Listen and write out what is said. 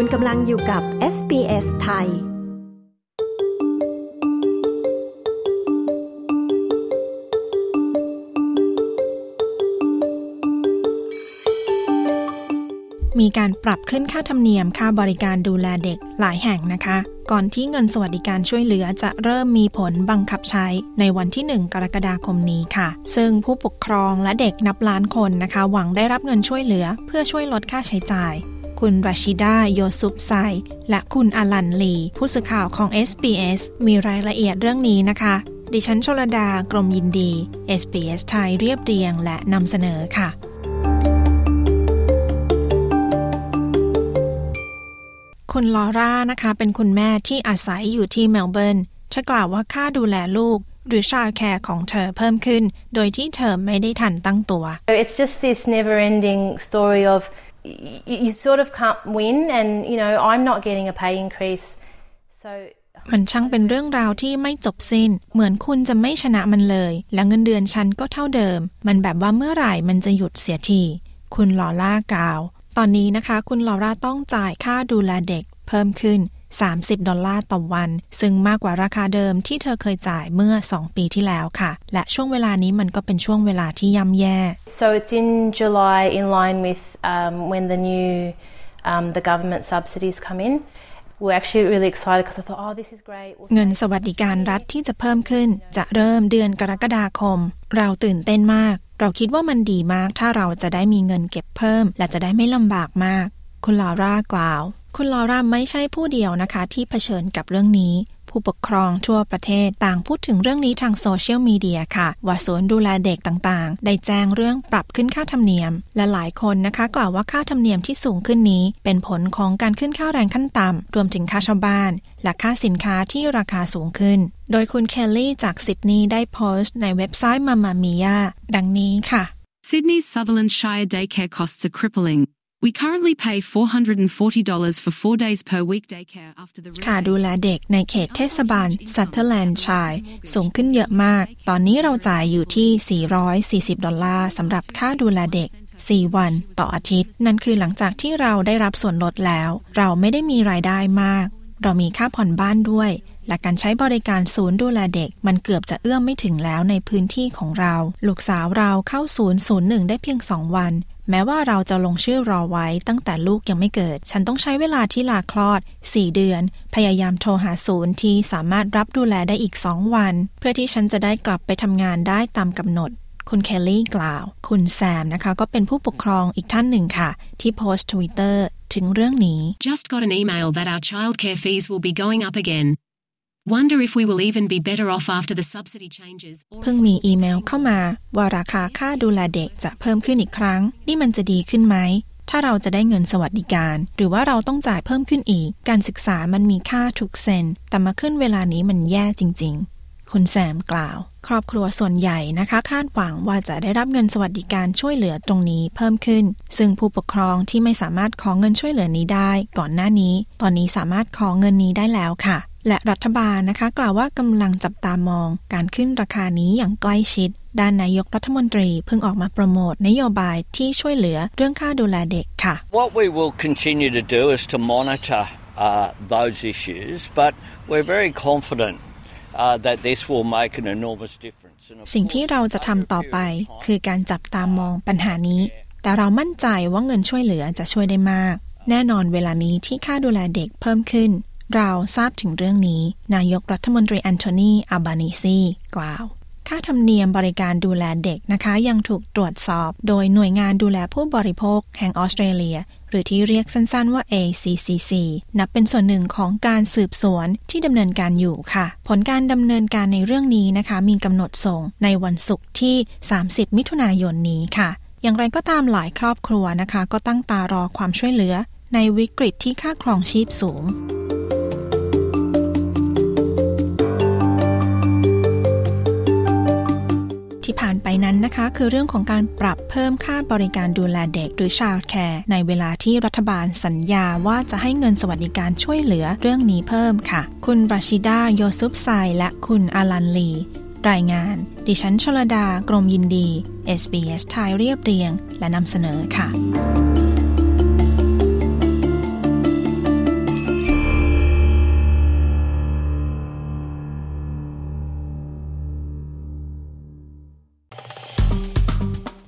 คุณกำลังอยู่กับ SBS ไทย มีการปรับขึ้นค่าธรรมเนียมค่าบริการดูแลเด็กหลายแห่งนะคะ ก่อนที่เงินสวัสดิการช่วยเหลือจะเริ่มมีผลบังคับใช้ในวันที่ 1 กรกฎาคมนี้ค่ะ ซึ่งผู้ปกครองและเด็กนับล้านคนนะคะ หวังได้รับเงินช่วยเหลือ เพื่อช่วยลดค่าใช้จ่าย คุณราชิดาโยซุปไซ และคุณอลันลี ผู้สื่อข่าวของ SBS มีรายละเอียดเรื่องนี้นะคะ ดิฉันชลดากรมยินดี SBS ไทยเรียบเรียงและนำเสนอค่ะ คุณลอร่านะคะ เป็นคุณแม่ที่อาศัยอยู่ที่เมลเบิร์นเธอกล่าวว่าค่าดูแลลูกหรือชาแคร์ของเธอเพิ่มขึ้น โดยที่เธอไม่ได้ทันตั้งตัว It's just this never ending story of you, you sort of can't win, and you know, I'm not getting a pay increase. So มันช่างเป็นเรื่องราวที่ไม่จบสิ้น เหมือนคุณจะไม่ชนะมันเลย และเงินเดือนฉันก็เท่าเดิม มันแบบว่าเมื่อไหร่มันจะหยุดเสียที คุณลอล่ากาว ตอนนี้นะคะ คุณลอร่าต้องจ่ายค่าดูแลเด็ก เพิ่มขึ้น 30 ดอลลาร์ต่อวัน ซึ่งมากกว่าราคาเดิมที่เธอเคยจ่ายเมื่อ 2 ปีที่แล้วค่ะ และช่วงเวลานี้มันก็เป็นช่วงเวลาที่ย่ำแย่ So it's in July, in line with um, when the new um, the government subsidies come in. We're actually really excited because I thought, oh, this is great. We'll เงินสวัสดิการรัฐที่จะเพิ่มขึ้น จะเริ่มเดือนกรกฎาคม เราตื่นเต้นมาก เราคิดว่ามันดีมากถ้าเราจะได้มีเงินเก็บเพิ่ม และจะได้ไม่ลำบากมาก คุณลอร่ากล่าว คุณลอร่าไม่ใช่ผู้เดียวนะคะ ที่เผชิญกับเรื่องนี้ ผู้ปกครองทั่วประเทศต่างพูดถึงเรื่องนี้ทางโซเชียลมีเดียค่ะ ว่าศูนดูแลเด็กต่างๆ ได้แจ้งเรื่องปรับขึ้นค่าธรรมเนียม และหลายคนนะคะ กล่าวว่าค่าธรรมเนียมที่สูงขึ้นนี้ เป็นผลของการขึ้นค่าแรงขั้นต่ำรวมถึงค่าช่าบ้าน และค่าสินค้าที่ราคาสูงขึ้น โดยคุณเคลลี่จากซิดนีย์ได้โพสต์ในเว็บไซต์ Mamamia ดังนี้ค่ะ Sydney's Sutherland Shire daycare costs are crippling. We currently pay $440 for four days per week daycare after the ค่าดูแลเด็กในเขตเทศบาลซัตเทอร์แลนด์ไชร์สูงขึ้นเยอะมาก ตอนนี้เราจ่ายอยู่ที่ 440 ดอลลาร์สำหรับค่าดูแลเด็ก 4 วันต่ออาทิตย์ นั่นคือหลังจากที่เราได้รับส่วนลดแล้ว เราไม่ได้มีรายได้มาก เรามีค่าผ่อนบ้านด้วย และการใช้บริการศูนย์ดูแลเด็ก มันเกือบจะเอื้อมไม่ถึงแล้วในพื้นที่ของเรา ลูกสาวเราเข้าศูนย์ศูนย์หนึ่งได้เพียง 2 วัน แม้ว่าเราจะลงชื่อรอไว้ตั้งแต่ลูกยังไม่เกิด ฉันต้องใช้เวลาที่ลาคลอด 4 เดือน พยายามโทรหาศูนย์ที่สามารถรับดูแลได้อีก 2 วัน เพื่อที่ฉันจะได้กลับไปทำงานได้ตามกำหนดคุณเคลลี่กล่าว คุณแซมนะคะก็เป็นผู้ปกครองอีกท่านหนึ่งค่ะ ที่โพสต์ทวิตเตอร์ถึงเรื่องนี้ Just got an email that our childcare fees will be going up again. Wonder if we will even be better off after the subsidy changes. เพิ่งมีอีเมลเข้ามา ว่าราคาค่าดูแลเด็กจะเพิ่มขึ้นอีกครั้ง นี่มันจะดีขึ้นไหม ถ้าเราจะได้เงินสวัสดิการ หรือว่าเราต้องจ่ายเพิ่มขึ้นอีก การศึกษามันมีค่าทุกเซน แต่มาขึ้นเวลานี้มันแย่จริง ๆ คุณแซมกล่าว ครอบครัวส่วนใหญ่นะคะ คาดหวังว่าจะได้รับเงินสวัสดิการช่วยเหลือตรงนี้เพิ่มขึ้น ซึ่งผู้ปกครองที่ไม่สามารถขอเงินช่วยเหลือนี้ได้ ก่อนหน้านี้ ตอนนี้สามารถขอเงินนี้ได้แล้วค่ะ และรัฐบาลนะคะ กล่าวว่ากำลังจับตามองการขึ้นราคานี้อย่างใกล้ชิด ด้านนายกรัฐมนตรีเพิ่งออกมาโปรโมทนโยบายที่ช่วยเหลือเรื่องค่าดูแลเด็กค่ะ What we will continue to do is to monitor uh, those issues, but we're very confident uh, that this will make an enormous difference. And of สิ่งที่เราจะทำต่อไป คือการจับตามองปัญหานี้ แต่เรามั่นใจว่าเงินช่วยเหลือจะช่วยได้มาก แน่นอนเวลานี้ที่ค่าดูแลเด็กเพิ่มขึ้น เราทราบถึงเรื่องนี้ นายกรัฐมนตรีแอนโทนีอาบานิซีกล่าว ค่าธรรมเนียมบริการดูแลเด็กนะคะ ยังถูกตรวจสอบโดยหน่วยงานดูแลผู้บริโภคแห่งออสเตรเลีย หรือที่เรียกสั้นๆว่า ACCC นับเป็นส่วนหนึ่งของการสืบสวนที่ดำเนินการอยู่ค่ะ ผลการดำเนินการในเรื่องนี้นะคะ มีกำหนดส่งในวันศุกร์ที่ 30 มิถุนายนนี้ค่ะอย่างไรก็ตามหลายครอบครัวนะคะ ก็ตั้งตารอความช่วยเหลือ ในวิกฤตที่ค่าครองชีพสูง คือเรื่องของการปรับเพิ่มค่าบริการดูแลเด็กหรือ Child Care ในเวลาที่รัฐบาลสัญญาว่าจะให้เงินสวัสดิการช่วยเหลือเรื่องนี้เพิ่มค่ะ คุณราชิดาโยซุปไซและคุณอาลันลี รายงาน ดิฉันชลดากรมยินดี SBS ไทยเรียบเรียง และนำเสนอค่ะ